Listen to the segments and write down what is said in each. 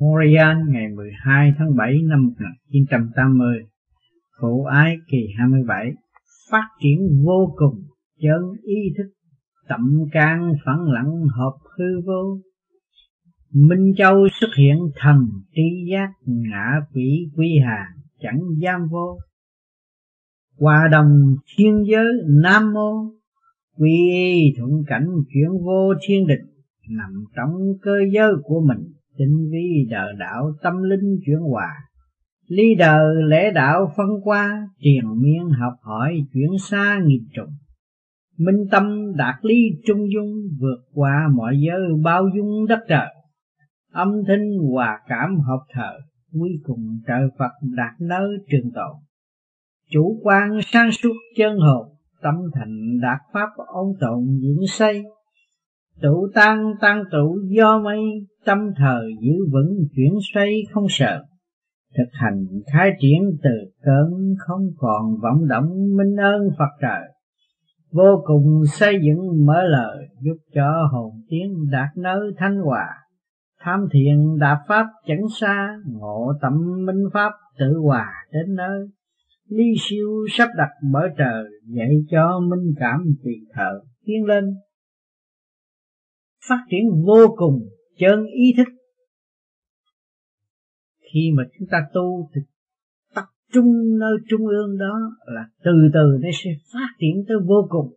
Montreal ngày 12 tháng 7 năm 1980 Phụ ái kỳ 27 Phát triển vô cùng chân ý thức Tậm can phẳng lặng hợp hư vô. Minh Châu xuất hiện thần tri giác ngã quỷ quy hà, chẳng giam vô. Hòa đồng thiên giới Nam Mô, Quy y thuận cảnh chuyển vô thiên định Nằm trong cơ giới của mình. Tinh vi đời đạo tâm linh chuyển hòa, lý đời lễ đạo phân qua, Triền miên học hỏi chuyển xa nghiệp trùng. Minh tâm đạt lý trung dung, Vượt qua mọi giới bao dung đất trời. Âm thanh hòa cảm hợp thờ, Cuối cùng trời Phật đạt nơi trường tồn. Chủ quan sang suốt chân hồn, Tâm thành đạt pháp ôn tồn diễn xây. Tụ tăng tăng tụ do mây, Tâm thờ giữ vững, chuyển xoay không sợ. Thực hành khai triển từ cơn Không còn vọng động minh ơn Phật trời. Vô cùng xây dựng mở lời, Giúp cho hồn tiến đạt nơi thanh hòa. Tham thiền đạt pháp chẳng xa, Ngộ tâm minh pháp tự hòa đến nơi. Ly siêu sắp đặt mở trời, Dạy cho minh cảm tùy thợ tiến lên. Phát triển vô cùng chân ý thức. Khi mà chúng ta tu thì tập trung nơi trung ương đó là từ từ nó sẽ phát triển tới vô cùng.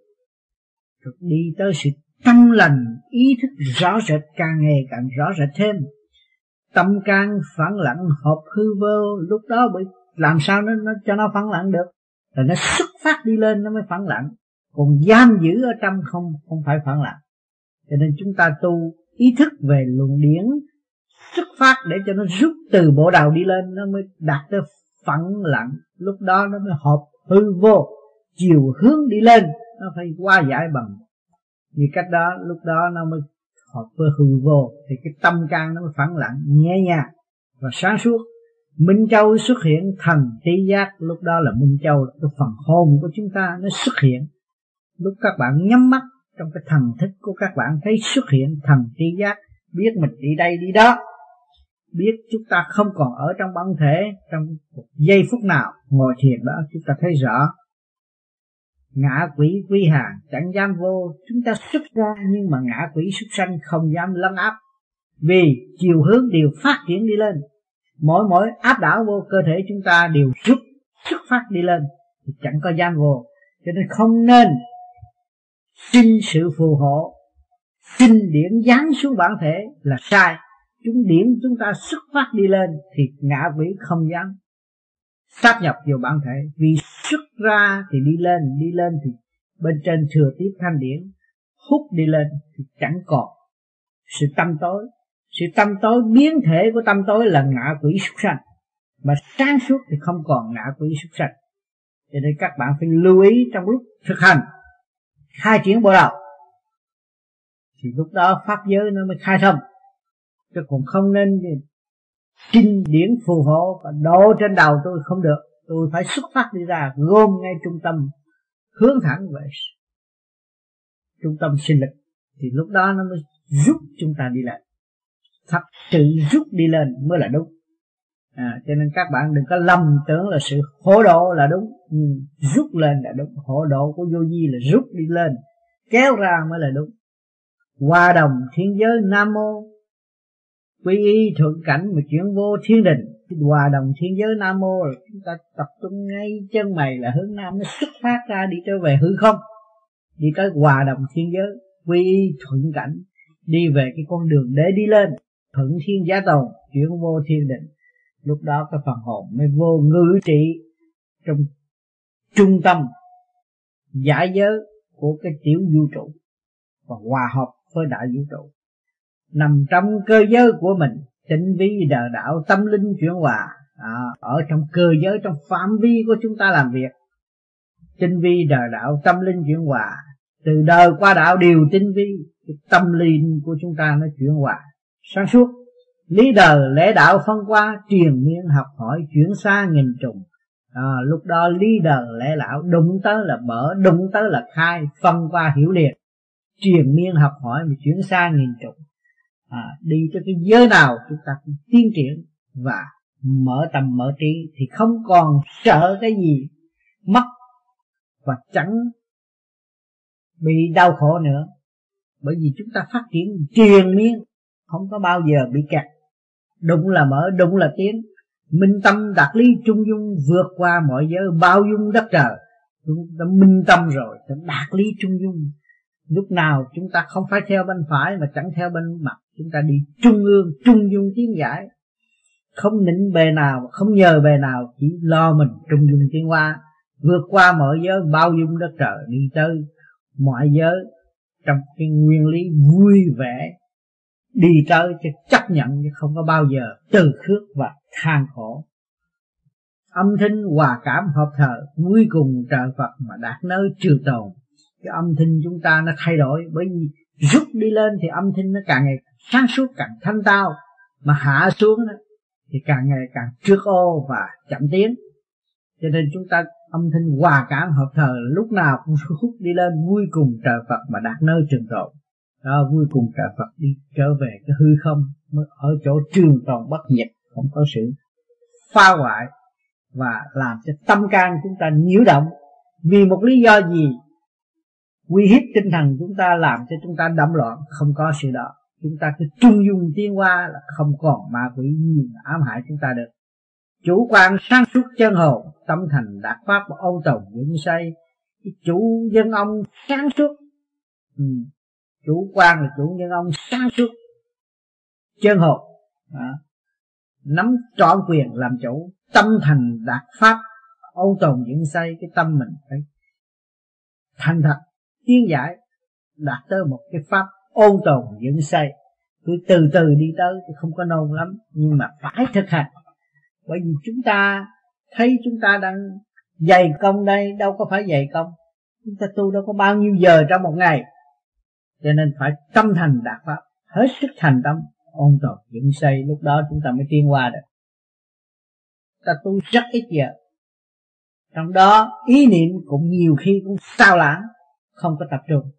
Rồi đi tới sự tâm lành ý thức rõ rệt càng ngày càng rõ rệt thêm. Tâm can phản lặng hợp hư vô lúc đó bị làm sao nó, nó cho nó phản lặng được? Là nó xuất phát đi lên nó mới phản lặng. Còn giam giữ ở trong không không phải phản lặng cho nên chúng ta tu ý thức về luồng điển, xuất phát để cho nó rút từ bộ đầu đi lên, nó mới đạt tới phẳng lặng. Lúc đó nó mới hợp hư vô, chiều hướng đi lên, nó phải qua giải bằng. Như cách đó, lúc đó nó mới hợp với hư vô, thì cái tâm can nó mới phẳng lặng, nhẹ nhàng và sáng suốt. Minh Châu xuất hiện, thần trí giác, lúc đó là Minh Châu là cái phần hồn của chúng ta, nó xuất hiện. Lúc các bạn nhắm mắt trong cái thần thức của các bạn thấy xuất hiện thần tri giác, biết mình đi đây đi đó, biết chúng ta không còn ở trong bản thể, trong một giây phút nào ngồi thiền đó, chúng ta thấy rõ. Ngã quỷ quy hàng, chẳng dám vô, chúng ta xuất ra, nhưng mà ngã quỷ xuất sanh không dám lấn áp. Vì chiều hướng đều phát triển đi lên. Mỗi mỗi áp đảo vô cơ thể chúng ta đều rút xuất phát đi lên, thì chẳng có gian vô. Cho nên không nên xin sự phù hộ xin điển giáng xuống bản thể là sai. Chúng điển chúng ta xuất phát đi lên thì ngã quỷ không dám sáp nhập vào bản thể. Vì xuất ra thì đi lên đi lên thì bên trên thừa tiếp thanh điển, hút đi lên thì chẳng còn. Sự tâm tối, sự tâm tối biến thể của tâm tối là ngã quỷ xuất sanh. Mà sáng suốt thì không còn ngã quỷ xuất sanh. Cho nên các bạn phải lưu ý trong lúc thực hành khai triển bộ đầu thì lúc đó pháp giới nó mới khai thông. Chứ còn không nên kinh điển phù hộ và đổ trên đầu tôi không được. Tôi phải xuất phát đi ra, gom ngay trung tâm, hướng thẳng về trung tâm sinh lực. Thì lúc đó nó mới giúp chúng ta đi lên thật sự giúp đi lên mới là đúng à, cho nên các bạn đừng có lầm tưởng là sự khổ độ là đúng ừ, rút lên là đúng. Khổ độ của vô vi là rút đi lên kéo ra mới là đúng. Hòa đồng thiên giới nam mô quy y thuận cảnh mà chuyển vô thiên đình hòa đồng thiên giới nam mô là chúng ta tập trung ngay chân mày là hướng nam nó xuất phát ra đi trở về hư không. Đi tới hòa đồng thiên giới quy y thuận cảnh đi về cái con đường để đi lên. Thuận thiên giá tồn chuyển vô thiên định lúc đó cái phần hồn mới vô ngữ trị trong trung tâm giải giới của cái tiểu vũ trụ và hòa hợp với đại vũ trụ. Nằm trong cơ giới của mình tinh vi đời đạo tâm linh chuyển hòa à, ở trong cơ giới trong phạm vi của chúng ta làm việc. Tinh vi đời đạo tâm linh chuyển hòa từ đời qua đạo đều tinh vi tâm linh của chúng ta nó chuyển hòa sáng suốt lý đời lễ đạo phân qua truyền miên học hỏi chuyển xa nghìn trùng. À, lúc đó lý đời lễ đạo đụng tới là mở đụng tới là khai phân qua hiểu liền. Truyền miên học hỏi mà chuyển xa nghìn trùng. À, đi cho cái giới nào chúng ta cũng tiến triển và mở tầm mở trí thì không còn sợ cái gì. Mất và chẳng bị đau khổ nữa. Bởi vì chúng ta phát triển truyền miên không có bao giờ bị kẹt đúng là mở, đúng là tiến. Minh tâm đạt lý trung dung vượt qua mọi giới, bao dung đất trời. Chúng ta minh tâm rồi ta đạt lý trung dung. Lúc nào chúng ta không phải theo bên phải mà chẳng theo bên mặt. Chúng ta đi trung ương, trung dung tiến giải. Không nịnh bề nào, không nhờ bề nào, chỉ lo mình trung dung tiến qua vượt qua mọi giới, bao dung đất trời, đi tới mọi giới trong cái nguyên lý vui vẻ đi tới cho chấp nhận chứ không có bao giờ từ khước và than khổ. Âm thanh hòa cảm hợp thờ vui cùng trời Phật mà đạt nơi trường tồn. Cái âm thanh chúng ta nó thay đổi bởi vì rút đi lên thì âm thanh nó càng ngày sáng suốt càng thanh tao. Mà hạ xuống đó, thì càng ngày càng trước ô và chậm tiến. Cho nên chúng ta âm thanh hòa cảm hợp thờ lúc nào cũng hút đi lên vui cùng trời Phật mà đạt nơi trường tồn đó, vui cùng cả Phật đi, trở về cái hư không, mới ở chỗ trường tồn bất nhật không có sự phá hoại và làm cho tâm can chúng ta nhiễu động. Vì một lý do gì? Uy hiếp tinh thần chúng ta làm cho chúng ta đậm loạn, không có sự đó. Chúng ta cứ trung dung tiến qua là không còn ma quỷ gì ám hại chúng ta được. Chủ quan sáng suốt chân hồn, tâm thành đạt pháp và ôn tồn dựng say. Chủ dân ông sáng suốt. Ừ chủ quan là chủ nhân ông sáng suốt. Chân hồn. À. nắm trọn quyền làm chủ. Tâm thành đạt pháp. Ôn tồn dựng xây cái tâm mình. Phải thành thật, tiến giải, đạt tới một cái pháp ôn tồn dựng xây. Cứ từ từ đi tới thì không có nôn lắm. Nhưng mà phải thực hành. Bởi vì chúng ta thấy chúng ta đang dày công đây, đâu có phải dày công. Chúng ta tu đâu có bao nhiêu giờ trong một ngày cho nên phải tâm thành đạt pháp, hết sức thành tâm. Ôn tập dựng xây, lúc đó chúng ta mới tiến qua được. Ta tu rất ít giờ. Trong đó, ý niệm cũng nhiều khi cũng sao lãng, không có tập trung.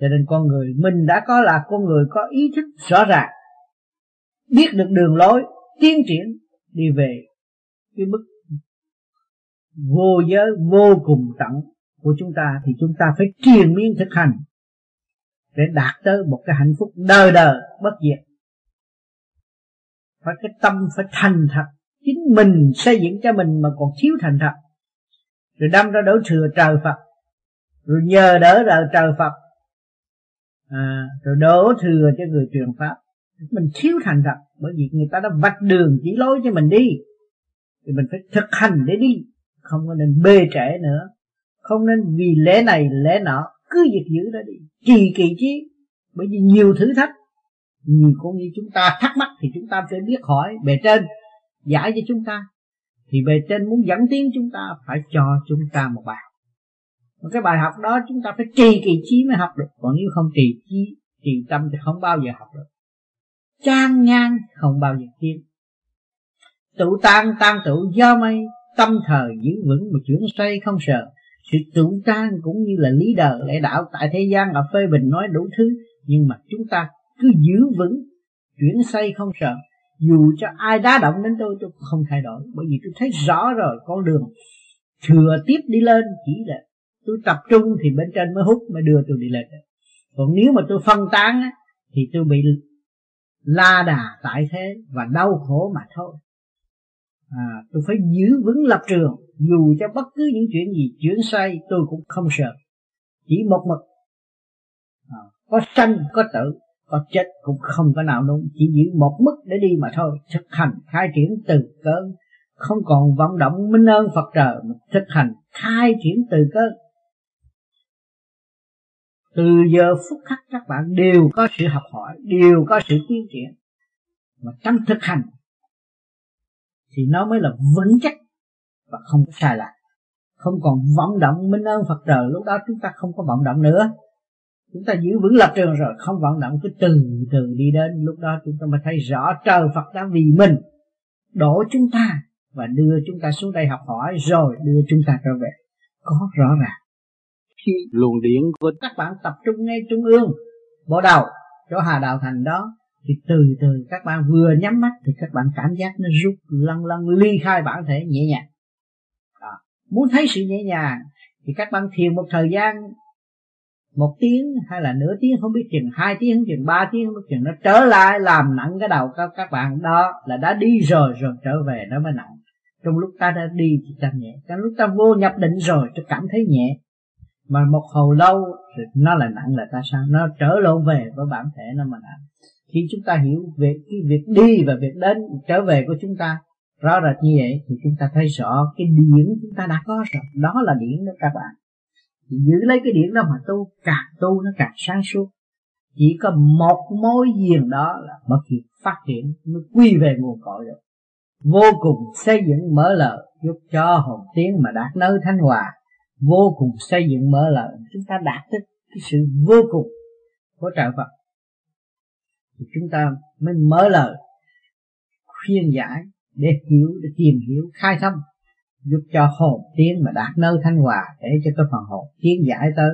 Cho nên con người mình đã có là con người có ý thức rõ ràng, biết được đường lối, tiến triển, đi về cái mức vô giới, vô cùng tận của chúng ta, thì chúng ta phải triền miên thực hành để đạt tới một cái hạnh phúc đời đời bất diệt. Phải cái tâm phải thành thật. Chính mình xây dựng cho mình mà còn thiếu thành thật. Rồi đâm ra đổ thừa trời Phật. Rồi nhờ đỡ đỡ trời Phật. À, rồi đổ thừa cho người truyền pháp. Mình thiếu thành thật. Bởi vì người ta đã vạch đường chỉ lối cho mình đi. Thì mình phải thực hành để đi. Không có nên bê trễ nữa. Không nên vì lẽ này lẽ nọ cứ việc giữ đó đi trì kỳ chí. Bởi vì nhiều thử thách, nhiều con như chúng ta thắc mắc thì chúng ta phải biết hỏi bề trên, giải cho chúng ta. Thì bề trên muốn dẫn tiến chúng ta phải cho chúng ta một bài một cái bài học đó chúng ta phải trì kỳ trí mới học được. Còn nếu không trì trí trì tâm thì không bao giờ học được. Trang ngang không bao giờ tiến. Tụ tan tan tụ do mây, tâm thời giữ vững mà chuyển xoay không sợ sự trụ trang cũng như là lý đời lẽ đạo tại thế gian là phê bình nói đủ thứ nhưng mà chúng ta cứ giữ vững chuyển xây không sợ. Dù cho ai đá động đến tôi tôi không thay đổi bởi vì tôi thấy rõ rồi con đường thừa tiếp đi lên chỉ là tôi tập trung thì bên trên mới hút mới đưa tôi đi lên còn nếu mà tôi phân tán á, thì tôi bị la đà tại thế và đau khổ mà thôi à, tôi phải giữ vững lập trường. Dù cho bất cứ những chuyện gì chuyển sai tôi cũng không sợ. Chỉ một mực. À, có sanh có tử có chết cũng không có nào đúng chỉ giữ một mức để đi mà thôi. Thực hành khai triển từ cơn. Không còn vận động minh ơn Phật trời mà thực hành khai triển từ cơn. Từ giờ phút khắc các bạn đều có sự học hỏi đều có sự tiến triển. Mà trong thực hành thì nó mới là vững chắc và không có sai lạc không còn vận động minh ơn Phật trời lúc đó chúng ta không có vận động nữa. Chúng ta giữ vững lập trường rồi không vận động cứ từ từ đi đến. Lúc đó chúng ta mới thấy rõ trời Phật đã vì mình đổ chúng ta và đưa chúng ta xuống đây học hỏi rồi đưa chúng ta trở về. Có rõ ràng. Khi luồng điện của các bạn tập trung ngay trung ương bộ đầu chỗ Hà Đạo Thành đó thì từ từ các bạn vừa nhắm mắt thì các bạn cảm giác nó rút, lăn lăn, ly khai bản thể nhẹ nhàng. Đó. muốn thấy sự nhẹ nhàng thì các bạn thiền một thời gian, một tiếng hay là nửa tiếng, không biết chừng hai tiếng không chừng ba tiếng, không biết chừng, nó trở lại làm nặng cái đầu các các bạn. Đó là đã đi rồi rồi trở về nó mới nặng. Trong lúc ta đã đi thì ta nhẹ. Trong lúc ta vô nhập định rồi, ta cảm thấy nhẹ. Mà một hồi lâu thì nó là nặng là ta sao? Nó trở lộn về với bản thể nó mà nặng khi chúng ta hiểu về cái việc đi và việc đến, trở về của chúng ta, rõ rệt như vậy, thì chúng ta thấy rõ cái điển chúng ta đã có rồi. Đó là điển đó các bạn. Giữ lấy cái điển đó mà tu, càng tu nó càng sáng suốt. Chỉ có một mối duyên đó là mất việc phát triển, mới quy về nguồn cội được. Vô cùng xây dựng mở lời, giúp cho hồn tiến mà đạt nơi thanh hòa. Vô cùng xây dựng mở lời, chúng ta đạt tới cái sự vô cùng của trời Phật thì chúng ta mới mở lời, khuyên giải để hiểu, để tìm hiểu, khai thông giúp cho hồn tiến mà đạt nơi thanh hòa để cho cái phần hồn tiến giải tới,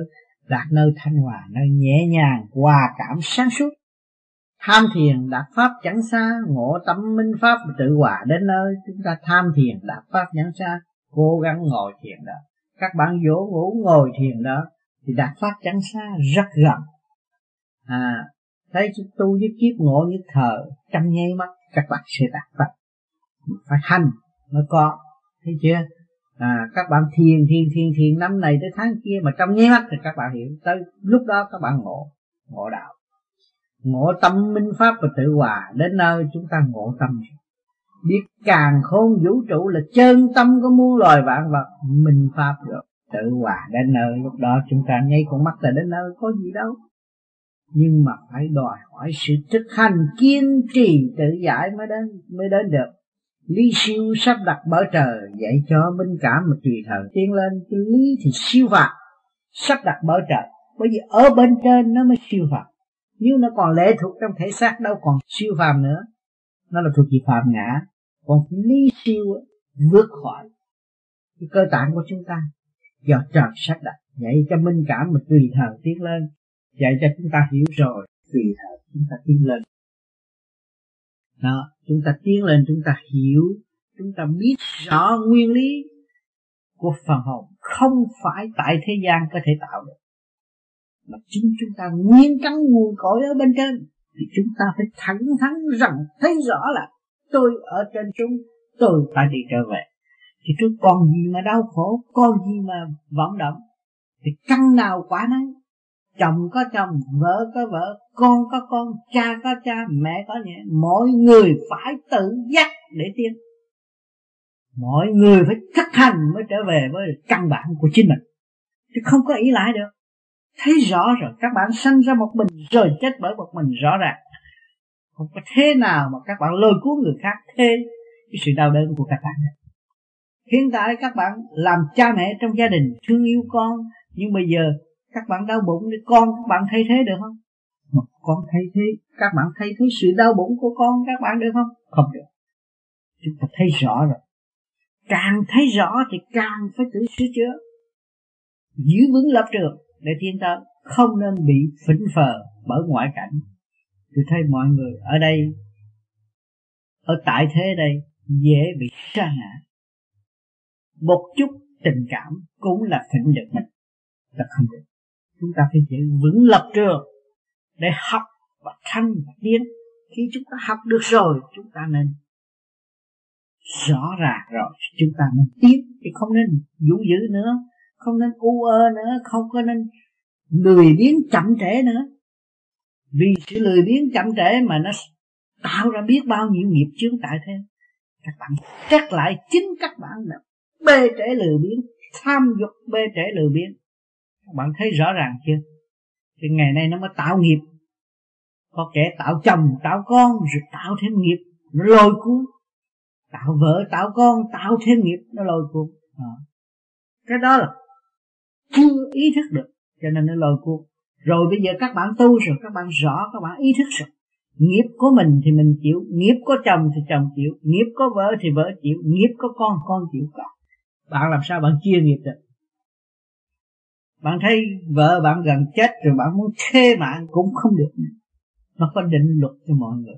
đạt nơi thanh hòa, nơi nhẹ nhàng, hòa cảm, sáng suốt. Tham thiền đạt pháp chẳng xa, ngộ tâm minh pháp tự hòa đến nơi. Chúng ta tham thiền đạt pháp chẳng xa, cố gắng ngồi thiền đó. Các bạn vỗ ngủ ngồi thiền đó, thì đạt pháp chẳng xa, rất gần. À thấy tu với kiếp ngộ như thờ, trong nháy mắt, các bạn sẽ đạt pháp phải hành mới có. Thấy chưa? À các bạn thiền thiền thiền thiền, năm này tới tháng kia mà trong nháy mắt thì các bạn hiểu. Tới lúc đó các bạn ngộ ngộ đạo. Ngộ tâm minh pháp và tự hòa. Đến nơi chúng ta ngộ tâm. Biết càng khôn vũ trụ là chân tâm của muôn loài vạn vật, minh pháp được tự hòa. Đến nơi lúc đó chúng ta ngay con mắt là đến nơi có gì đâu nhưng mà phải đòi hỏi sự thực hành kiên trì tự giải mới đến mới đến được. Lý siêu sắp đặt bởi trời dạy cho minh cảm mà tùy thần tiến lên cái lý thì siêu phạt, sắp đặt bởi trời bởi vì ở bên trên nó mới siêu phàm nếu nó còn lệ thuộc trong thể xác, đâu còn siêu phàm nữa. Nó là thuộc về phàm ngã. Còn lý siêu vượt khỏi cái cơ tạng của chúng ta. Do trời sắp đặt dạy cho minh cảm mà tùy thần tiến lên dạy cho chúng ta hiểu rồi, tùy thời chúng ta tiến lên. Đó, chúng ta tiến lên, chúng ta hiểu, chúng ta biết rõ nguyên lý của phần hồn không phải tại thế gian có thể tạo được. Mà chính chúng ta nguyên căn nguồn cội ở bên trên, thì chúng ta phải thẳng thắn rằng thấy rõ là tôi ở trên chúng, tôi phải đi trở về. Thì tôi còn gì mà đau khổ, còn gì mà vọng động, thì căn nào quả nấy chồng có chồng, vợ có vợ, con có con, cha có cha, mẹ có mẹ mỗi người phải tự giác để tiến. Mọi người phải thực hành mới trở về với căn bản của chính mình. Chứ không có ý lại được. Thấy rõ rồi, các bạn sanh ra một mình rồi chết bởi một mình rõ ràng. Không có thế nào mà các bạn lôi cuốn người khác thế cái sự đau đớn của các bạn hiện tại các bạn làm cha mẹ trong gia đình, thương yêu con, nhưng bây giờ các bạn đau bụng thì con các bạn thay thế được không? Con thay thế. Các bạn thay thế sự đau bụng của con các bạn được không? Không được. Chúng ta thấy rõ rồi. Càng thấy rõ thì càng phải tự sửa chữa. Giữ vững lập trường để tiến tới. Không nên bị phỉnh phờ bởi ngoại cảnh. Tôi thấy mọi người ở đây ở tại thế đây dễ bị sa ngã. Một chút tình cảm cũng là phỉnh được mình. Là không được chúng ta phải giữ vững lập trường để học và thanh và tiến. Khi chúng ta học được rồi, chúng ta nên rõ ràng rồi, chúng ta nên tiến. Thì không nên vũ dữ nữa, không nên u ơ nữa, không có nên lười biếng chậm trễ nữa. Vì sự lười biếng chậm trễ mà nó tạo ra biết bao nhiêu nghiệp chướng tại thế. Các bạn chắc lại chính các bạn là bê trễ lười biếng, tham dục bê trễ lười biếng bạn thấy rõ ràng chưa? Thì ngày nay nó mới tạo nghiệp. Có kẻ tạo chồng, tạo con, rồi tạo thêm nghiệp. Nó lôi cuốn. Tạo vợ, tạo con, tạo thêm nghiệp. Nó lôi cuốn. À. cái đó là chưa ý thức được, cho nên nó lôi cuốn. Rồi bây giờ các bạn tu rồi, các bạn rõ, các bạn ý thức rồi. Nghiệp của mình thì mình chịu, nghiệp có chồng thì chồng chịu, nghiệp có vợ thì vợ chịu, nghiệp có con con chịu cả. bạn làm sao bạn chia nghiệp được? Bạn thấy vợ bạn gần chết rồi bạn muốn thê mạng cũng không được. Nó có định luật cho mọi người.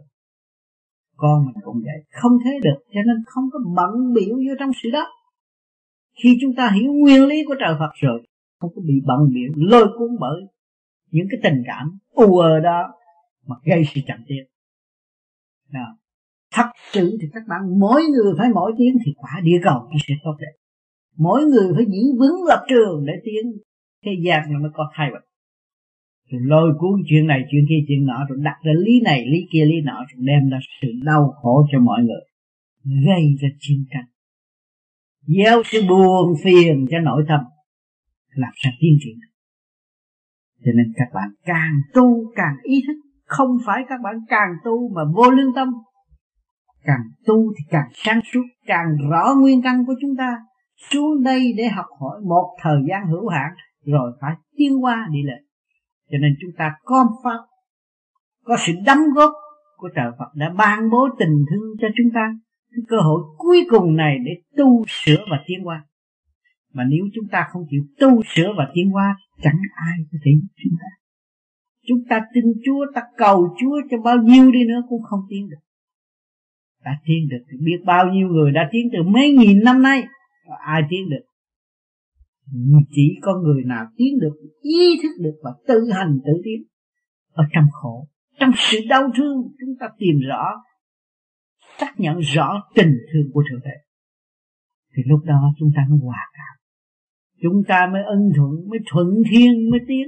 Con mình cũng vậy. Không thế được, cho nên không có bận biểu vô trong sự đó. Khi chúng ta hiểu nguyên lý của trời Phật rồi, không có bị bận biểu, lôi cuốn bởi những cái tình cảm u ờ đó mà gây sự chậm tiến thật sự thì các bạn mỗi người phải mỗi tiếng thì quả địa cầu nó sẽ tốt đẹp. Mỗi người phải giữ vững lập trường để tiến thế gian nó mới có thay vật rồi lôi cuốn chuyện này, chuyện kia, chuyện nọ, rồi đặt ra lý này, lý kia, lý nọ, rồi đem ra sự đau khổ cho mọi người. Gây ra chiến tranh. Gieo sự buồn phiền cho nội tâm. Làm sao tiến triển. Cho nên các bạn càng tu càng ý thức. Không phải các bạn càng tu mà vô lương tâm. Càng tu thì càng sáng suốt, càng rõ nguyên căn của chúng ta. Xuống đây để học hỏi một thời gian hữu hạn rồi phải tiến qua đi lên cho nên chúng ta có pháp có sự đóng góp của trời Phật đã ban bố tình thương cho chúng ta. Cái cơ hội cuối cùng này để tu sửa và tiến qua mà nếu chúng ta không chịu tu sửa và tiến qua chẳng ai có thể giúp chúng ta. Chúng ta tin Chúa, ta cầu Chúa cho bao nhiêu đi nữa cũng không tiến được. Đã tiến được thì biết bao nhiêu người đã tiến từ mấy nghìn năm nay ai tiến được chỉ có người nào tiến được, ý thức được và tự hành tự tiến ở trong khổ, trong sự đau thương, chúng ta tìm rõ, xác nhận rõ tình thương của thượng đế. Thì lúc đó chúng ta mới hòa cảm. Chúng ta mới ân thuận, mới thuận thiên, mới tiến.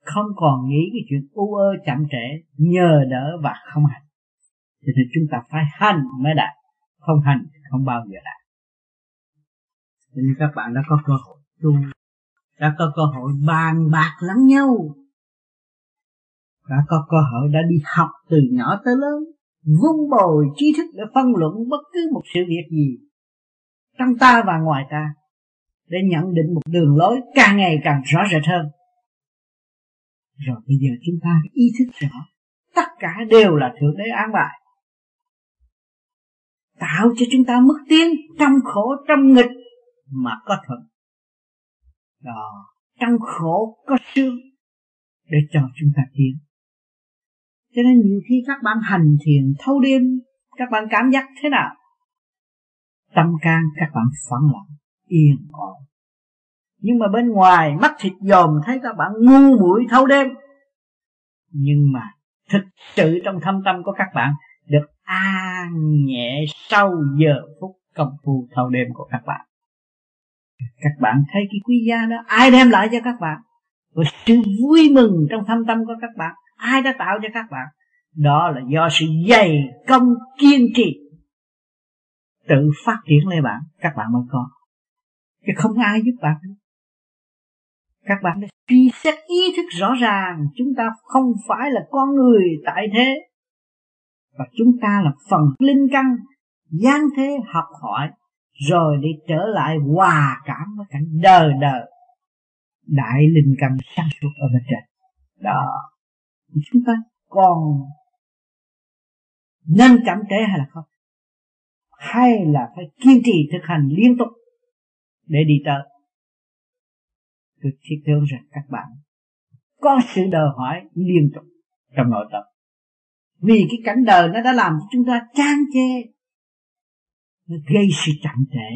Không còn nghĩ cái chuyện u ơ chậm trễ, nhờ đỡ và không hành. Cho nên chúng ta phải hành mới đạt. Không hành không bao giờ đạt nên các bạn đã có cơ hội tu đã có cơ hội bàn bạc lẫn nhau. Đã có cơ hội đã đi học từ nhỏ tới lớn, vun bồi trí thức để phân luận bất cứ một sự việc gì trong ta và ngoài ta, để nhận định một đường lối càng ngày càng rõ rệt hơn. Rồi bây giờ chúng ta ý thức rõ, tất cả đều là thượng đế an bài, tạo cho chúng ta mức tiến trong khổ, trong nghịch mà có thuận đó, trong khổ có sướng để cho chúng ta tiến. Cho nên nhiều khi các bạn hành thiền thâu đêm, các bạn cảm giác thế nào? Tâm can các bạn phẳng lặng, yên ổn. Nhưng mà bên ngoài mắt thịt dòm thấy các bạn ngu muội thâu đêm. Nhưng mà thực sự trong thâm tâm của các bạn được an nhẹ sau giờ phút công phu thâu đêm của các bạn các bạn thấy cái quý giá đó, ai đem lại cho các bạn? Và sự vui mừng trong thâm tâm của các bạn, ai đã tạo cho các bạn? Đó là do sự dày công, kiên trì, tự phát triển lên bạn. Các bạn mới có. Chứ không ai giúp bạn các bạn đã suy xét ý thức rõ ràng, chúng ta không phải là con người tại thế. Và chúng ta là phần linh căn, gian thế học hỏi rồi đi trở lại hòa cảm với cảnh đời đời đại linh căn sáng suốt ở bên trên. Đó. Chúng ta còn nên chậm trễ hay là không? Hay là phải kiên trì thực hành liên tục để đi tới? Tôi thiết tưởng rằng các bạn, có sự đòi hỏi liên tục trong nội tâm. Vì cái cảnh đời nó đã làm cho chúng ta chán chê nó gây sự chậm trễ.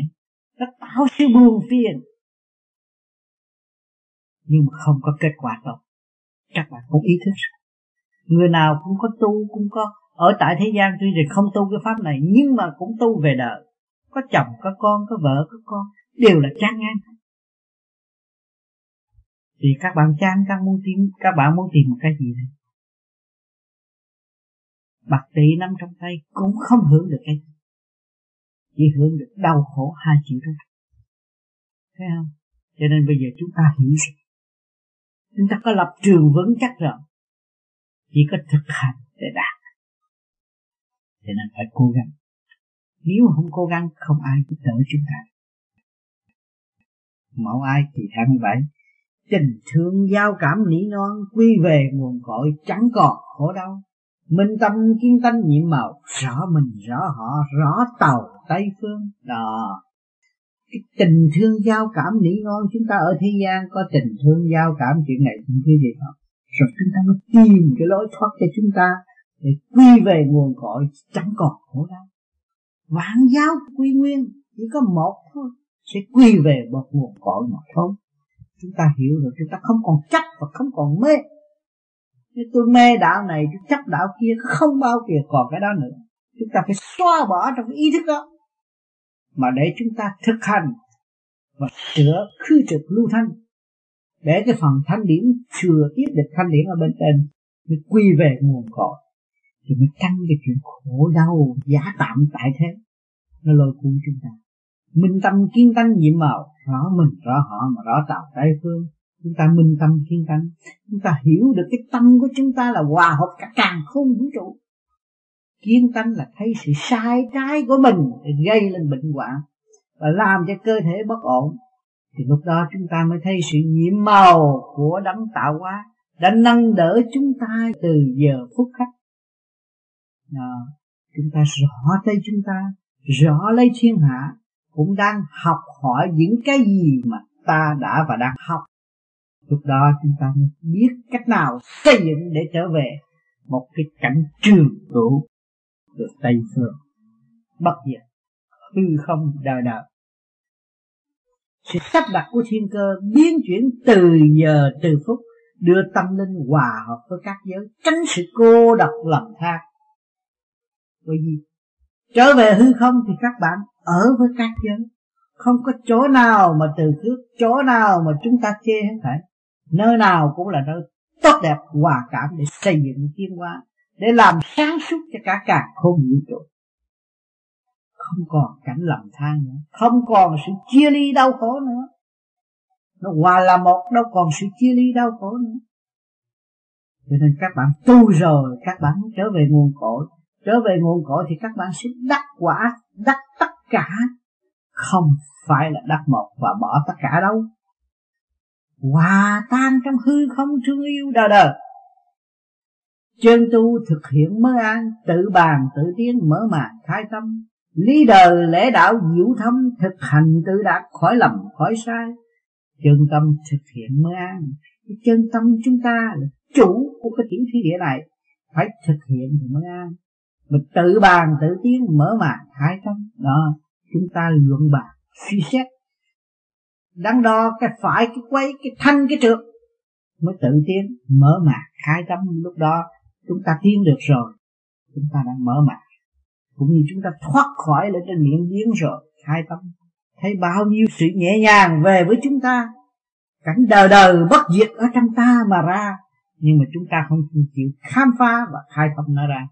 Nó tạo sự buồn phiền. Nhưng mà không có kết quả đâu. các bạn cũng ý thức người nào cũng có tu, cũng có ở tại thế gian tuy rằng không tu cái pháp này, nhưng mà cũng tu về đời. Có chồng, có con, có vợ, có con, đều là chán ngang thì các bạn chán các muốn tìm, các bạn muốn tìm một cái gì đây? Bạc tỷ nắm trong tay cũng không hưởng được cái gì chỉ hưởng được đau khổ hai chữ thôi, thấy không? Cho nên bây giờ chúng ta hiểu rồi chúng ta có lập trường vững chắc rồi. Chỉ có thực hành để đạt. Cho nên phải cố gắng. Nếu không cố gắng không ai giúp đỡ chúng ta. Mẫu ai thì 27 tình thương giao cảm nỉ non quy về nguồn cội chẳng còn khổ đau. Minh tâm kiến tánh nhiệm màu rõ mình rõ họ rõ tàu tây phương. Đó. Cái tình thương giao cảm nỉ non, chúng ta ở thế gian có tình thương giao cảm chuyện này chuyện kia gì không rồi chúng ta mới tìm cái lối thoát cho chúng ta để quy về nguồn cội chẳng còn khổ đau. Vạn giáo quy nguyên, chỉ có một thôi, sẽ quy về một nguồn cội mà thôi chúng ta hiểu rồi, chúng ta không còn chấp và không còn mê. Nếu tôi mê đạo này, tôi chấp đạo kia không bao giờ còn cái đó nữa. Chúng ta phải xóa bỏ trong ý thức đó mà để chúng ta thực hành và sửa khư trực lưu thanh. Để cái phần thanh điển thừa tiếp được thanh điển ở bên trên, mới quy về nguồn cội. Thì mới tránh cái chuyện khổ đau, giả tạm tại thế. Nó lôi cuốn chúng ta. Minh tâm kiên tánh nhiệm màu, rõ mình, rõ họ mà rõ tạo tây phương. Chúng ta minh tâm kiên tánh. Chúng ta hiểu được cái tâm của chúng ta là hòa hợp cả càng không vũ trụ kiên tánh là thấy sự sai trái của mình để gây lên bệnh hoạn và làm cho cơ thể bất ổn. Thì lúc đó chúng ta mới thấy sự nhiễm màu của đấng tạo hóa đã nâng đỡ chúng ta từ giờ phút khắc. À, chúng ta rõ tay chúng ta rõ lấy thiên hạ cũng đang học hỏi những cái gì mà ta đã và đang học. Lúc đó chúng ta mới biết cách nào xây dựng để trở về một cái cảnh trường trụ được tây phương. Bất diệt, hư không đời đời sự sắp đặt của thiên cơ biến chuyển từ giờ từ phút, đưa tâm linh hòa hợp với các giới, tránh sự cô độc lầm than bởi vì, trở về hư không thì các bạn ở với các giới. Không có chỗ nào mà từ trước, chỗ nào mà chúng ta chê hết thảy. Nơi nào cũng là nơi tốt đẹp, hòa cảm để xây dựng tiến hóa để làm sáng suốt cho cả cả không vũ trụ. Không còn cảnh lầm than nữa. Không còn sự chia ly đau khổ nữa. Nó hòa là một, đâu còn sự chia ly đau khổ nữa. Cho nên các bạn tu rồi, các bạn trở về nguồn cội. Trở về nguồn cội thì các bạn sẽ đắc quả, đắc tất cả. Không phải là đắc một và bỏ tất cả đâu. Hòa tan trong hư không thương yêu đời đời chân tu thực hiện mới an, tự bàn, tự tiến, mở màn, khai tâm. Lý đời, lễ đạo diệu thâm, thực hành tự đạt, khỏi lầm, khỏi sai. Chân tâm thực hiện mới an. Cái chân tâm chúng ta là chủ của cái tiểu thiên địa này. Phải thực hiện thì mới an. Mình tự bàn, tự tiến, mở màn, khai tâm. Đó, chúng ta luận bàn, suy xét. Đắn đo cái phải, cái quay cái thanh, cái trượt. Mới tự tiến, mở màn, khai tâm. Lúc đó chúng ta tiến được rồi. Chúng ta đang mở mặt cũng như chúng ta thoát khỏi lên trên miệng giếng rồi. Khai tâm. Thấy bao nhiêu sự nhẹ nhàng về với chúng ta. Cảnh đời đời bất diệt ở trong ta mà ra. Nhưng mà chúng ta không chịu khám phá và khai tâm nó ra.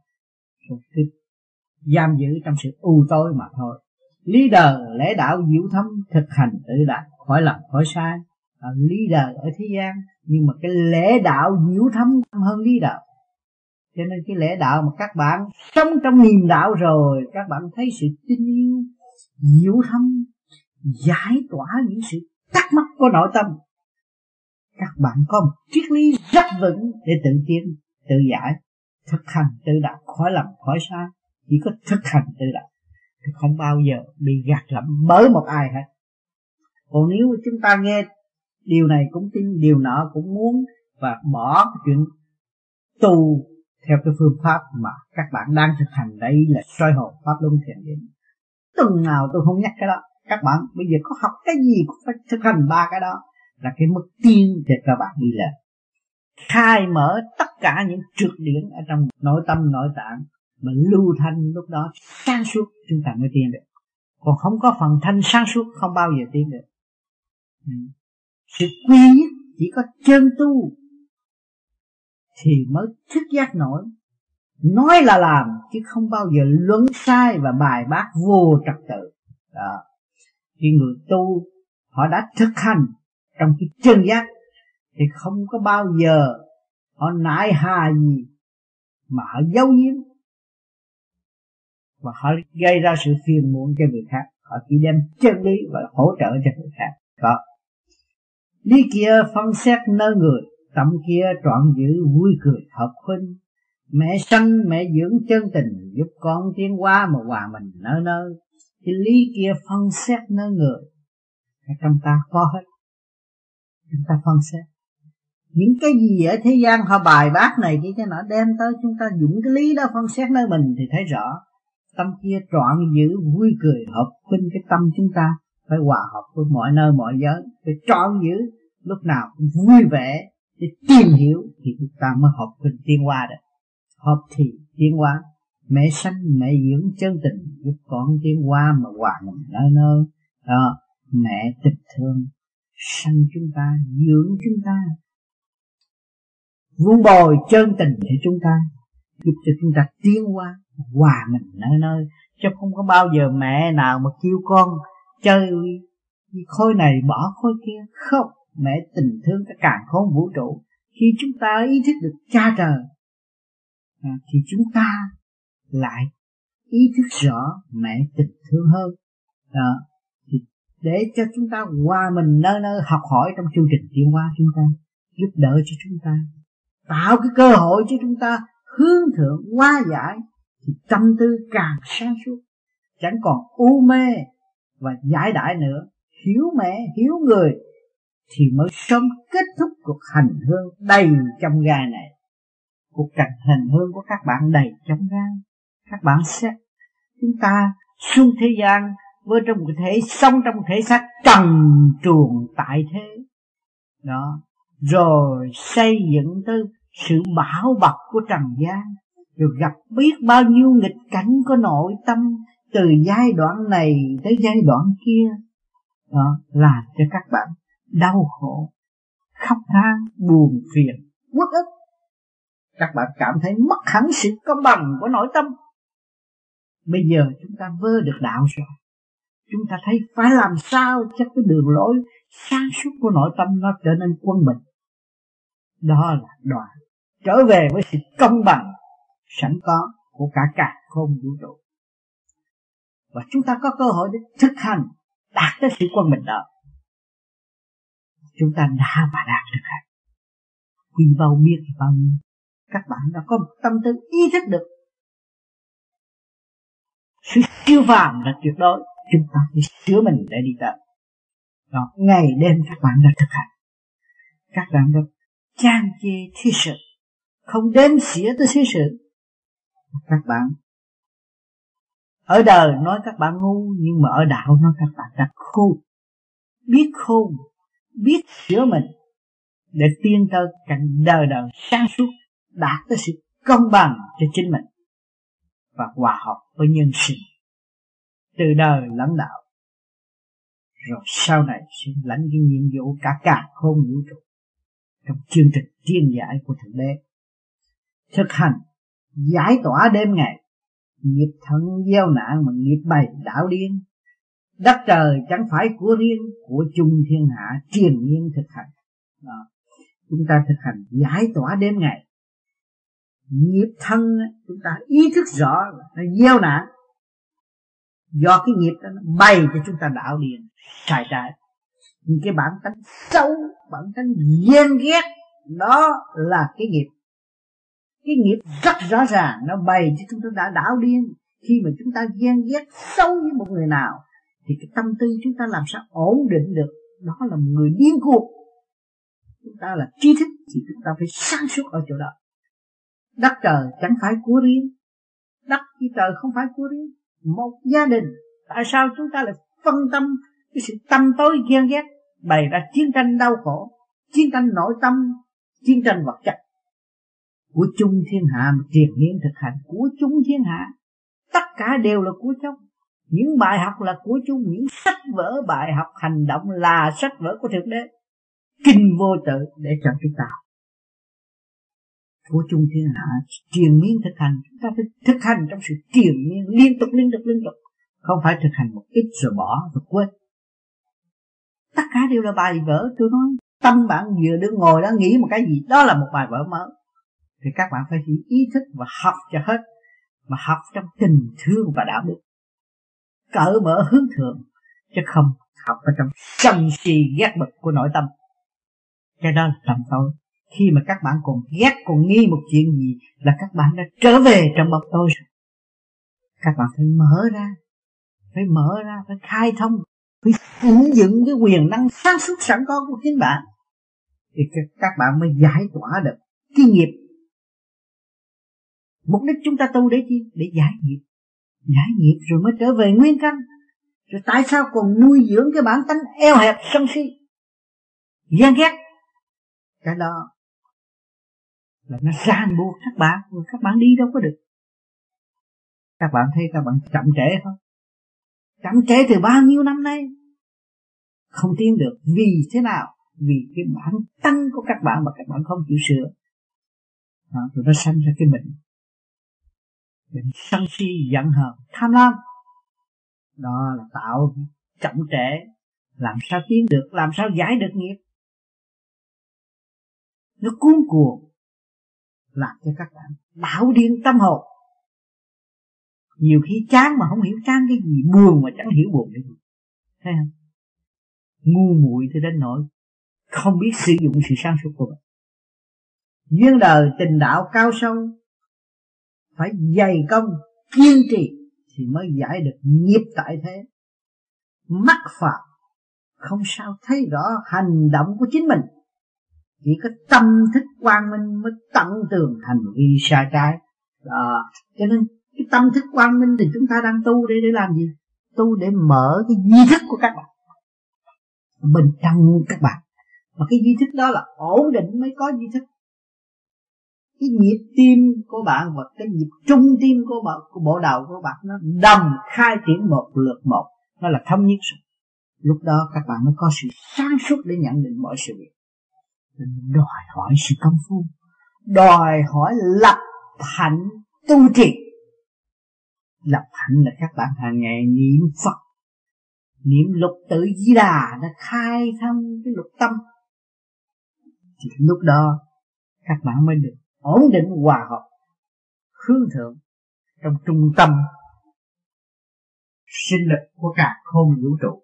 Rồi cứ giam giữ trong sự u tối mà thôi. Lý đời lễ đạo diệu thâm thực hành tự đạt khỏi lầm, khỏi sai. À, lý đời ở thế gian. Nhưng mà cái lễ đạo diệu thâm hơn lý đạo cho nên cái lễ đạo mà các bạn sống trong niềm đạo rồi, các bạn thấy sự tin yêu diệu thâm, giải tỏa những sự thắc mắc của nội tâm. Các bạn có một triết lý rất vững để tự tiến, tự giải, thực hành tự đạt khỏi lầm, khỏi sai, chỉ có thực hành tự đạt thì không bao giờ bị gạt lẫm bởi một ai hết. Còn nếu chúng ta nghe điều này cũng tin, điều nọ cũng muốn và bỏ cái chuyện tù theo cái phương pháp mà các bạn đang thực hành đây là soi hồn pháp luân thiền định. Tuần nào tôi không nhắc cái đó, các bạn bây giờ có học cái gì cũng phải thực hành ba cái đó. Là cái mức tiên để các bạn đi lên. Khai mở tất cả những trượt điển ở trong nội tâm, nội tạng mà lưu thanh lúc đó sáng suốt chúng ta mới tiến được. Còn không có phần thanh sáng suốt, không bao giờ tiến được. Ừ. sự quy nhất chỉ có chân tu thì mới thức giác nổi. Nói là làm, chứ không bao giờ luận sai và bài bác vô trật tự. Đó. Khi người tu, họ đã thực hành trong cái chân giác, thì không có bao giờ họ nại hà gì mà họ giấu giếm. Và họ gây ra sự phiền muộn cho người khác. Họ chỉ đem chân lý và hỗ trợ cho người khác. Đó. Lý kia phân xét nơi người tâm kia trọn giữ vui cười hợp huynh mẹ sanh, mẹ dưỡng chân tình, giúp con tiến qua mà hòa mình nơi nơi thì lý kia phân xét nơi người trong ta có hết. Chúng ta phân xét. Những cái gì ở thế gian họ bài bác này kia cho nó đem tới chúng ta dùng cái lý đó phân xét nơi mình thì thấy rõ. Tâm kia trọn giữ vui cười hợp khuynh cái tâm chúng ta. Phải hòa hợp với mọi nơi, mọi giới. Phải trọn giữ. Lúc nào cũng vui vẻ để tìm hiểu thì chúng ta mới học khuynh tiên hoa được Học thì tiên hoa mẹ sanh, mẹ dưỡng chân tình, giúp con tiên hoa mà hòa mình nơi nơi, đó, mẹ tình thương, sanh chúng ta, dưỡng chúng ta, vun bồi chân tình để chúng ta, giúp cho chúng ta tiến hóa, hòa mình nơi nơi. Chứ không có bao giờ mẹ nào mà kêu con chơi khối này bỏ khối kia. Không mẹ tình thương cái càng khôn vũ trụ. Khi chúng ta ý thức được cha trời à, thì chúng ta lại ý thức rõ mẹ tình thương hơn. Đó thì để cho chúng ta qua mình nơi nơi học hỏi trong chương trình tiến hóa chúng ta giúp đỡ cho chúng ta tạo cái cơ hội cho chúng ta hướng thượng hóa giải thì tâm tư càng sáng suốt. Chẳng còn u mê và giải đãi nữa. Hiểu mẹ hiểu người thì mới sớm kết thúc cuộc hành hương đầy trong gai này. Cuộc cảnh hành hương của các bạn đầy trong gai các bạn sẽ, chúng ta xuống thế gian với trong một thể, sống trong một thể xác trần truồng tại thế. Đó. Rồi xây dựng tới sự bảo bọc của trần gian. Rồi gặp biết bao nhiêu nghịch cảnh của nội tâm từ giai đoạn này tới giai đoạn kia. Đó là cho các bạn đau khổ, khóc than, buồn phiền, uất ức. Các bạn cảm thấy mất hẳn sự công bằng của nội tâm. Bây giờ chúng ta vơ được đạo rồi. Chúng ta thấy phải làm sao cho cái đường lối sáng suốt của nội tâm nó trở nên quân bình. Đó là đoàn trở về với sự công bằng, sẵn có của cả cả không vũ trụ. Và chúng ta có cơ hội để thực hành đạt tới sự quân bình đó chúng ta đã và đạt được hành quy bao biết thì bao nhiêu, các bạn đã có một tâm tư ý thức được. Sự siêu phàm là tuyệt đối, chúng ta phải sửa mình để đi tới. Đó ngày đêm các bạn đã thực hành. Các bạn đã trang chê thi sự, không đếm xỉa tới thế sự. Các bạn ở đời nói các bạn ngu, nhưng mà ở đạo nói các bạn đã khôn, biết khôn biết sửa mình để tiến tới cảnh đời đời sáng suốt đạt tới sự công bằng cho chính mình và hòa hợp với nhân sinh. Từ đời lãnh đạo, rồi sau này sẽ lãnh cái nhiệm vụ cả cả không vũ trụ trong chương trình tiên giải của thượng đế. Thực hành, giải tỏa đêm ngày, nghiệp thân gieo nạn mà nghiệp bày đảo điên đất trời chẳng phải của riêng, của chung thiên hạ, triền nhiên thực hành. Đó. chúng ta thực hành giải tỏa đêm ngày. Nghiệp thân, chúng ta ý thức rõ là nó gieo nạn. Do cái nghiệp đó nó bày cho chúng ta đảo điên trải trái những cái bản tánh xấu, bản tánh ghen ghét, đó là cái nghiệp. Cái nghiệp rất rõ ràng, nó bày cho chúng ta đã đảo điên khi mà chúng ta ghen ghét sâu với một người nào thì cái tâm tư chúng ta làm sao ổn định được? Đó là một người điên cuồng. Chúng ta là trí thức, thì chúng ta phải sáng suốt ở chỗ đó. Đất trời chẳng phải của riêng. Đất với trời không phải của riêng. Một gia đình. Tại sao chúng ta lại phân tâm cái sự tâm tối ghen ghét? Bày ra chiến tranh đau khổ, chiến tranh nội tâm, chiến tranh vật chất. Của chung thiên hạ mà triền miên thực hành của chung thiên hạ. Tất cả đều là của chung những bài học là của chúng những sách vở, bài học hành động là sách vở của thượng đế. Kinh vô tự để cho chúng ta của chung thiên hạ, triền miên thực hành. Chúng ta phải thực hành trong sự triền miên, liên tục liên tục liên tục. Không phải thực hành một ít rồi bỏ rồi quên. Tất cả đều là bài vở, tôi nói. Tâm bạn vừa đứng ngồi đó, nghĩ một cái gì? Đó là một bài vở mở thì các bạn phải hiểu ý thức và học cho hết. Mà học trong tình thương và đạo đức cởi mở hướng thượng, chứ không học ở trong sân si ghét bực của nội tâm. Cái đó là tầm tôi khi mà các bạn còn ghét, còn nghi một chuyện gì, là các bạn đã trở về trong bậc tôi các bạn phải mở ra, phải mở ra, phải khai thông, phải ứng dụng cái quyền năng sáng suốt sẵn có của chính bạn, thì các bạn mới giải tỏa được cái nghiệp. Mục đích chúng ta tu để chi? Để giải nghiệp giải nghiệp rồi mới trở về nguyên căn. Rồi tại sao còn nuôi dưỡng cái bản tánh eo hẹp sân si? Ghen ghét. Cái đó là nó ràng buộc các bạn rồi các bạn đi đâu có được. Các bạn thấy các bạn chậm trễ không? Chậm trễ từ bao nhiêu năm nay? Không tiến được. Vì thế nào? Vì cái bản tăng của các bạn mà các bạn không chịu sửa. À, rồi nó sanh ra cái bệnh bệnh sân si giận hờn, tham lam. Đó là tạo chậm trễ, làm sao tiến được, làm sao giải được nghiệp. Nó cuốn cuồng, làm cho các bạn đảo điên tâm hồn. Nhiều khi chán mà không hiểu chán cái gì, buồn mà chẳng hiểu buồn cái gì. Thấy không? Ngu muội thì đến nỗi không biết sử dụng sự sáng suốt của mình. Duyên đời tình đạo cao sâu phải dày công, kiên trì thì mới giải được nghiệp tại thế. Mắc phạm không sao thấy rõ hành động của chính mình. Chỉ có tâm thức quang minh mới tận tường hành vi sai trái. Đó. cho nên cái tâm thức quang minh thì chúng ta đang tu để để làm gì? Tu để mở cái duy thức của các bạn. Bên trong các bạn. Và cái duy thức đó là ổn định mới có duy thức cái nhịp tim của bạn và cái nhịp trung tim của bạn, của bộ đầu của bạn nó đồng khai triển một lượt một. Nó là thống nhất lúc đó các bạn mới có sự sáng suốt để nhận định mọi sự việc. Đòi hỏi sự công phu. Đòi hỏi lập hạnh tu trì lập hạnh là các bạn hàng ngày niệm phật. Niệm lục tự di đà đã khai thông cái lục tâm. Thì lúc đó các bạn mới được ổn định hòa hợp, hướng thượng trong trung tâm sinh lực của cả không vũ trụ.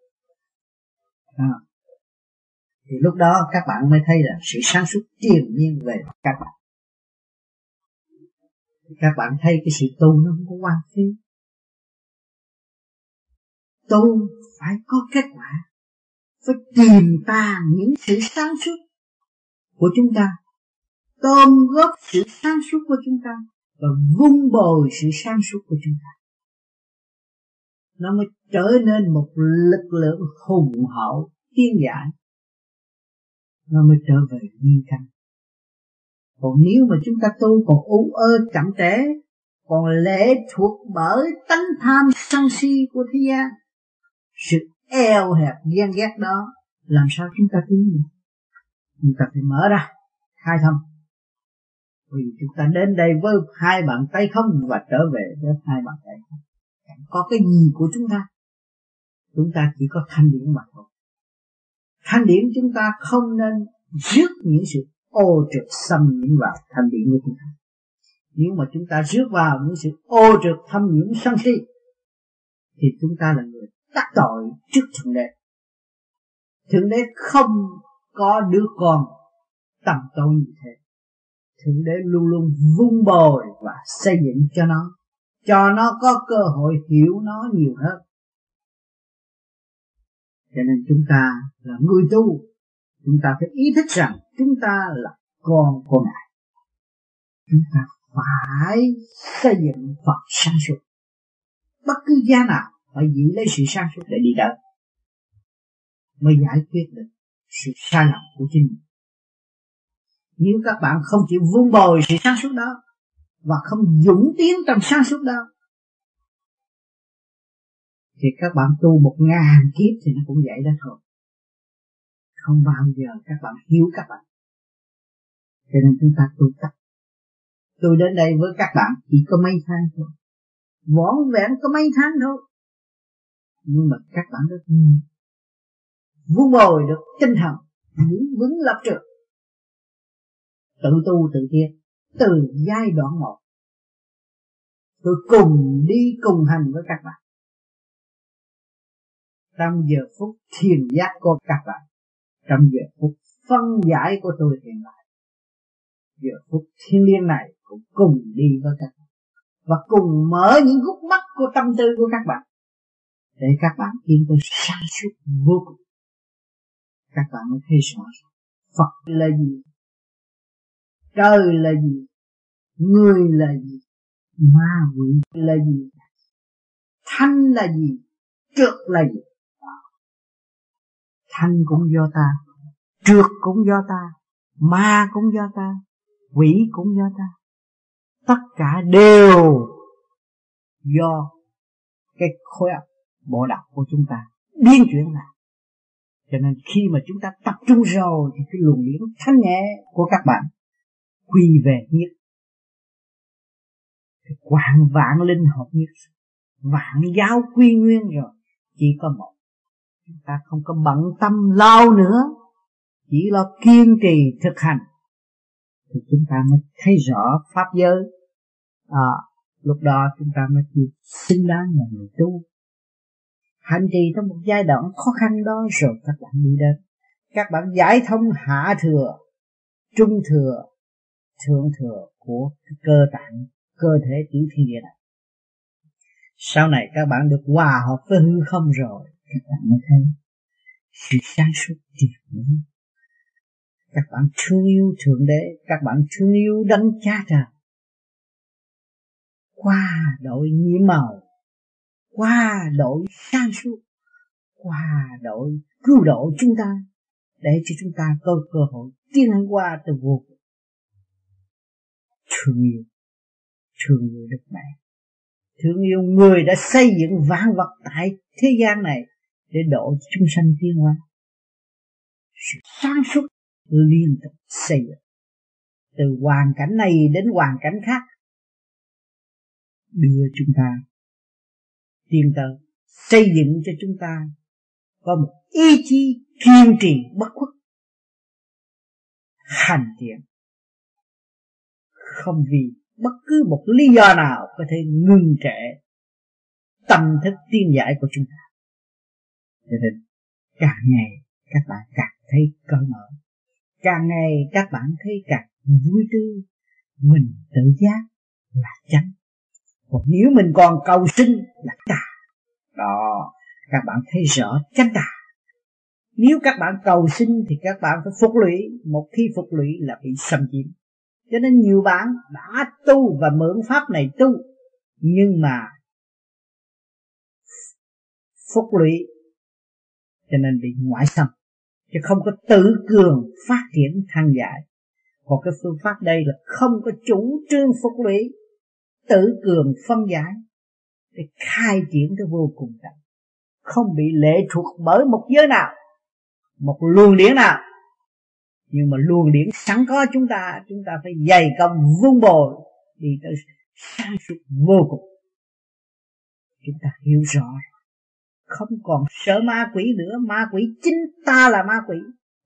À. thì lúc đó các bạn mới thấy là sự sáng suốt triền miên về các bạn. Các bạn thấy cái sự tu nó không có quan phí. Tu phải có kết quả, phải tìm tàng những sự sáng suốt của chúng ta tôm góp sự sáng suốt của chúng ta và vun bồi sự sáng suốt của chúng ta. Nó mới trở nên một lực lượng hùng hậu tiên giải nó mới trở về nguyên căn. Còn nếu mà chúng ta tu còn u ơ chậm trễ, còn lệ thuộc bởi tánh tham sân si của thế gian, sự eo hẹp ghen ghét đó, làm sao chúng ta tiến được chúng ta phải mở ra, khai thông vì chúng ta đến đây với hai bàn tay không và trở về với hai bàn tay không. Chẳng có cái gì của chúng ta. Chúng ta chỉ có thanh điển mà thôi. Thanh điển chúng ta không nên rước những sự ô trực xâm nhiễm vào thanh điển của chúng ta. Nếu mà chúng ta rước vào những sự ô trực thâm nhiễm sân si, thì chúng ta là người đắc tội trước thượng đế. Thượng đế không có đứa con tầm tôn như thế thượng đế luôn luôn vun bồi và xây dựng cho nó cho nó có cơ hội hiểu nó nhiều hơn. Cho nên chúng ta là người tu, chúng ta phải ý thức rằng chúng ta là con của ngài. Chúng ta phải xây dựng Phật sáng suốt. Bất cứ gia nào phải giữ lấy sự sáng suốt để đi tới, mới giải quyết được sự sai lầm của chính mình nếu các bạn không chịu vun bồi sự sáng suốt đó và không dũng tiến trong sáng suốt đó, thì các bạn tu một ngàn kiếp thì nó cũng vậy đó thôi. Không bao giờ các bạn hiểu các bạn. Cho nên chúng ta tu tập. Tôi đến đây với các bạn chỉ có mấy tháng thôi. Vỏn vẹn có mấy tháng thôi. Nhưng mà các bạn rất vun bồi được tinh thần. Vững vững lập trường tự tu tự tiến từ giai đoạn một. Tôi cùng đi cùng hành với các bạn. Trong giờ phút thiền giác của các bạn, trong giờ phút phân giải của tôi hiện tại, giờ phút thiên liêng này cũng cùng đi với các bạn và cùng mở những gút mắt của tâm tư của các bạn để các bạn tiến tôi sáng suốt vô cùng. Các bạn mới thấy rõ Phật là gì? Trời là gì? Người là gì? Ma quỷ là gì? Thanh là gì? Trượt là gì? Thanh cũng do ta trượt cũng do ta, ma cũng do ta, quỷ cũng do ta. Tất cả đều do cái khối óc, bộ đạo của chúng ta biến chuyển lại. Cho nên khi mà chúng ta tập trung rồi thì cái luồng điển thanh nhẹ của các bạn quy về nhất. Cái quảng vạn linh hợp nhất. Vạn giáo quy nguyên rồi. Chỉ có một. Chúng ta không có bận tâm lao nữa. Chỉ lo kiên trì thực hành. Thì chúng ta mới thấy rõ pháp giới. À, lúc đó chúng ta mới chịu xứng đáng là người tu. Hành trì trong một giai đoạn khó khăn đó rồi các bạn đi đến. Các bạn giải thông hạ thừa trung thừa thượng thừa của cơ tạng, cơ thể tiểu thiên địa này. Sau này các bạn được hòa hợp với hư không rồi, các bạn mới thấy sự sáng suốt tuyệt vời. Các bạn thương yêu thượng đế, các bạn thương yêu đấng cha trời. Qua đội nhiễm màu, qua đội sáng suốt, qua đội cứu độ chúng ta, để cho chúng ta có cơ hội tiến qua từ vô cùng thương yêu thương yêu đức mẹ thương yêu người đã xây dựng vạn vật tại thế gian này để độ chúng sanh tiến hóa. Sự sáng suốt liên tục xây dựng. Từ hoàn cảnh này đến hoàn cảnh khác, đưa chúng ta tiến tới xây dựng cho chúng ta có một ý chí kiên trì bất khuất, hành thiện không vì bất cứ một lý do nào có thể ngừng trệ tâm thức tiên giải của chúng ta. Cho nên, càng ngày các bạn càng thấy cởi mở. Càng ngày các bạn thấy càng vui tươi. Mình tự giác là chánh. Còn nếu mình còn cầu sinh là tà đó, các bạn thấy rõ chánh tà nếu các bạn cầu sinh thì các bạn phải phục lụy. Một khi phục lụy là bị xâm chiếm cho nên nhiều bạn đã tu và mượn pháp này tu, nhưng mà phúc lụy, cho nên bị ngoại xâm, chứ không có tự cường phát triển thăng giải. Còn cái phương pháp đây là không có chủ trương phúc lụy, tự cường phân giải, để khai triển cái vô cùng tận không bị lệ thuộc bởi một giới nào, một luồng điển nào nhưng mà luồng điển sẵn có chúng ta chúng ta phải dày công vun bồi đi tới sáng suốt vô cùng. Chúng ta hiểu rõ không còn sợ ma quỷ nữa. Ma quỷ chính ta là ma quỷ.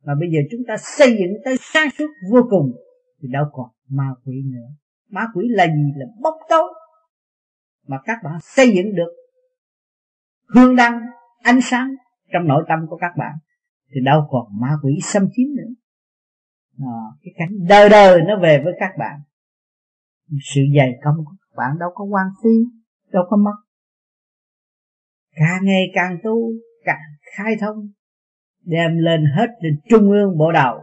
Mà bây giờ chúng ta xây dựng tới sáng suốt vô cùng, thì đâu còn ma quỷ nữa. Ma quỷ là gì? Là bốc tối. Mà các bạn xây dựng được hương đăng, ánh sáng trong nội tâm của các bạn, thì đâu còn ma quỷ xâm chiếm nữa à, cái cảnh đời đời nó về với các bạn. Sự dày công của các bạn đâu có quan phí đâu có mất. Càng ngày càng tu càng khai thông đem lên hết lên trung ương bộ đầu.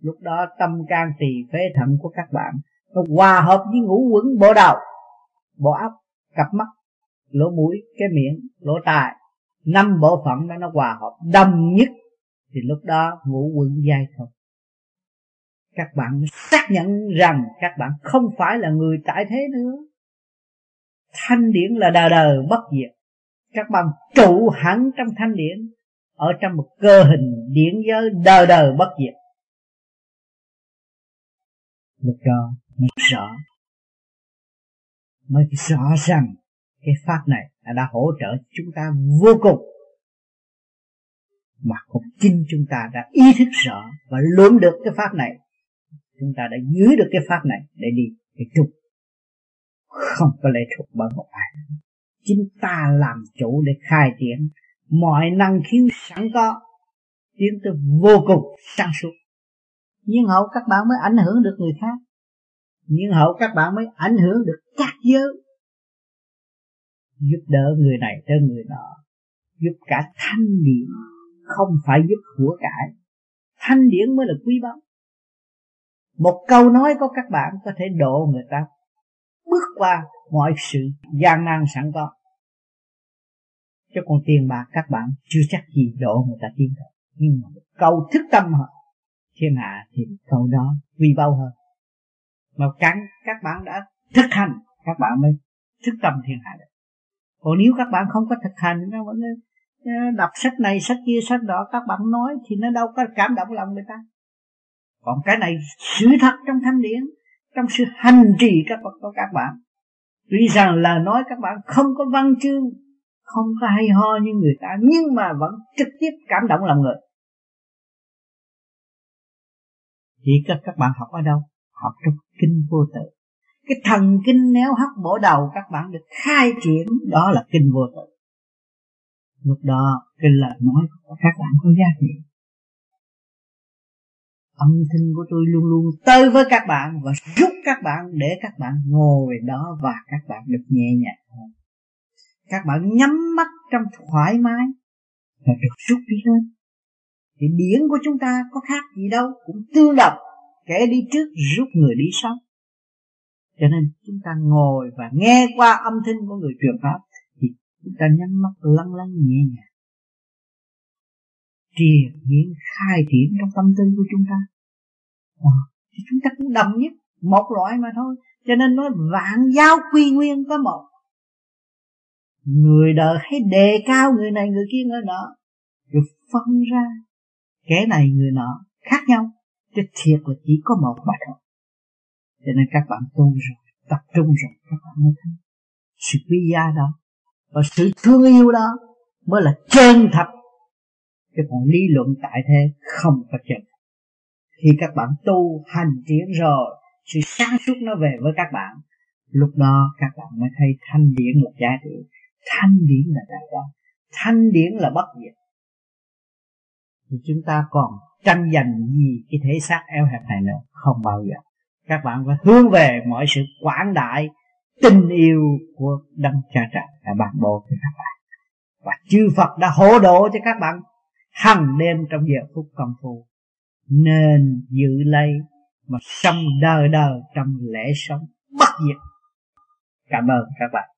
Lúc đó tâm can tỳ phế thận của các bạn nó hòa hợp với ngũ quẩn bộ đầu. Bộ óc cặp mắt lỗ mũi cái miệng lỗ tai năm bộ phận đó nó hòa hợp. Đồng nhất thì lúc đó ngũ quẩn giai thông các bạn xác nhận rằng các bạn không phải là người tại thế nữa. Thanh điển là đời đời bất diệt. Các bạn trụ hẳn trong thanh điển, ở trong một cơ hình điển giới đời đời bất diệt. Lúc đó mới rõ. Mới rõ rằng cái pháp này đã hỗ trợ chúng ta vô cùng. Mà cũng chính chúng ta đã ý thức rõ và luôn được cái pháp này chúng ta đã dưới được cái pháp này để đi, để trục. Không có lệ thuộc bởi một ai. Chính ta làm chủ để khai triển. Mọi năng khiếu sẵn có, tiến tới vô cùng sáng suốt. Nhưng hậu các bạn mới ảnh hưởng được người khác. Nhưng hậu các bạn mới ảnh hưởng được các giới. Giúp đỡ người này tới người nọ. Giúp cả thanh điển. Không phải giúp của cải. Thanh điển mới là quý báu một câu nói của các bạn có thể độ người ta bước qua mọi sự gian nan sẵn có. Chứ còn tiền bạc các bạn chưa chắc gì độ người ta tiến được nhưng mà một câu thức tâm họ, thiên hạ thì câu đó vi bao hơn. Mà cắn, các bạn đã thực hành, các bạn mới thức tâm thiên hạ được. Còn nếu các bạn không có thực hành, nó vẫn đọc sách này, sách kia, sách đó, các bạn nói thì nó đâu có cảm động lòng người ta còn cái này sự thật trong thanh điển, trong sự hành trì các của các bạn. Tuy rằng là nói các bạn không có văn chương, không có hay ho như người ta, nhưng mà vẫn trực tiếp cảm động lòng người. Thì các các bạn học ở đâu? Học trong kinh vô tự. Cái thần kinh nếu hấp bổ đầu các bạn được khai triển, đó là kinh vô tự. Lúc đó, kinh lời nói của các bạn có giá trị âm thanh của tôi luôn luôn tới với các bạn và giúp các bạn để các bạn ngồi đó và các bạn được nhẹ nhàng hơn. Các bạn nhắm mắt trong thoải mái và được rút đi lên. Thì điển của chúng ta có khác gì đâu, cũng tương đồng. Kẻ đi trước rút người đi sau. Cho nên chúng ta ngồi và nghe qua âm thanh của người truyền pháp, thì chúng ta nhắm mắt lăng lăng nhẹ nhàng triền miên khai triển trong tâm tư của chúng ta. À, thì chúng ta cũng đồng nhất một loại mà thôi. Cho nên nói vạn giáo quy nguyên có một. Người đời hay đề cao người này người kia người nọ. Rồi phân ra kẻ này người nọ khác nhau. Chứ thiệt là chỉ có một mà thôi. Cho nên các bạn tu rồi tập trung rồi các bạn mới thấy sự quý giá đó và sự thương yêu đó mới là chân thật chứ còn lý luận tại thế không có chân khi các bạn tu hành triển rồi, sự sáng suốt nó về với các bạn. Lúc đó các bạn mới thấy thanh điển là giá trị. Thanh điển là đại đạo thanh điển là bất diệt. Thì chúng ta còn tranh giành gì cái thể xác eo hẹp này nữa? Không bao giờ. Các bạn phải hướng về mọi sự quảng đại, tình yêu của đấng cha trời. Đã ban bố cho các bạn. Và chư Phật đã hỗ độ cho các bạn hằng đêm trong giờ phút công phu. Nên giữ lấy mà sống đời đời trong lễ sống bất diệt. Cảm ơn các bạn.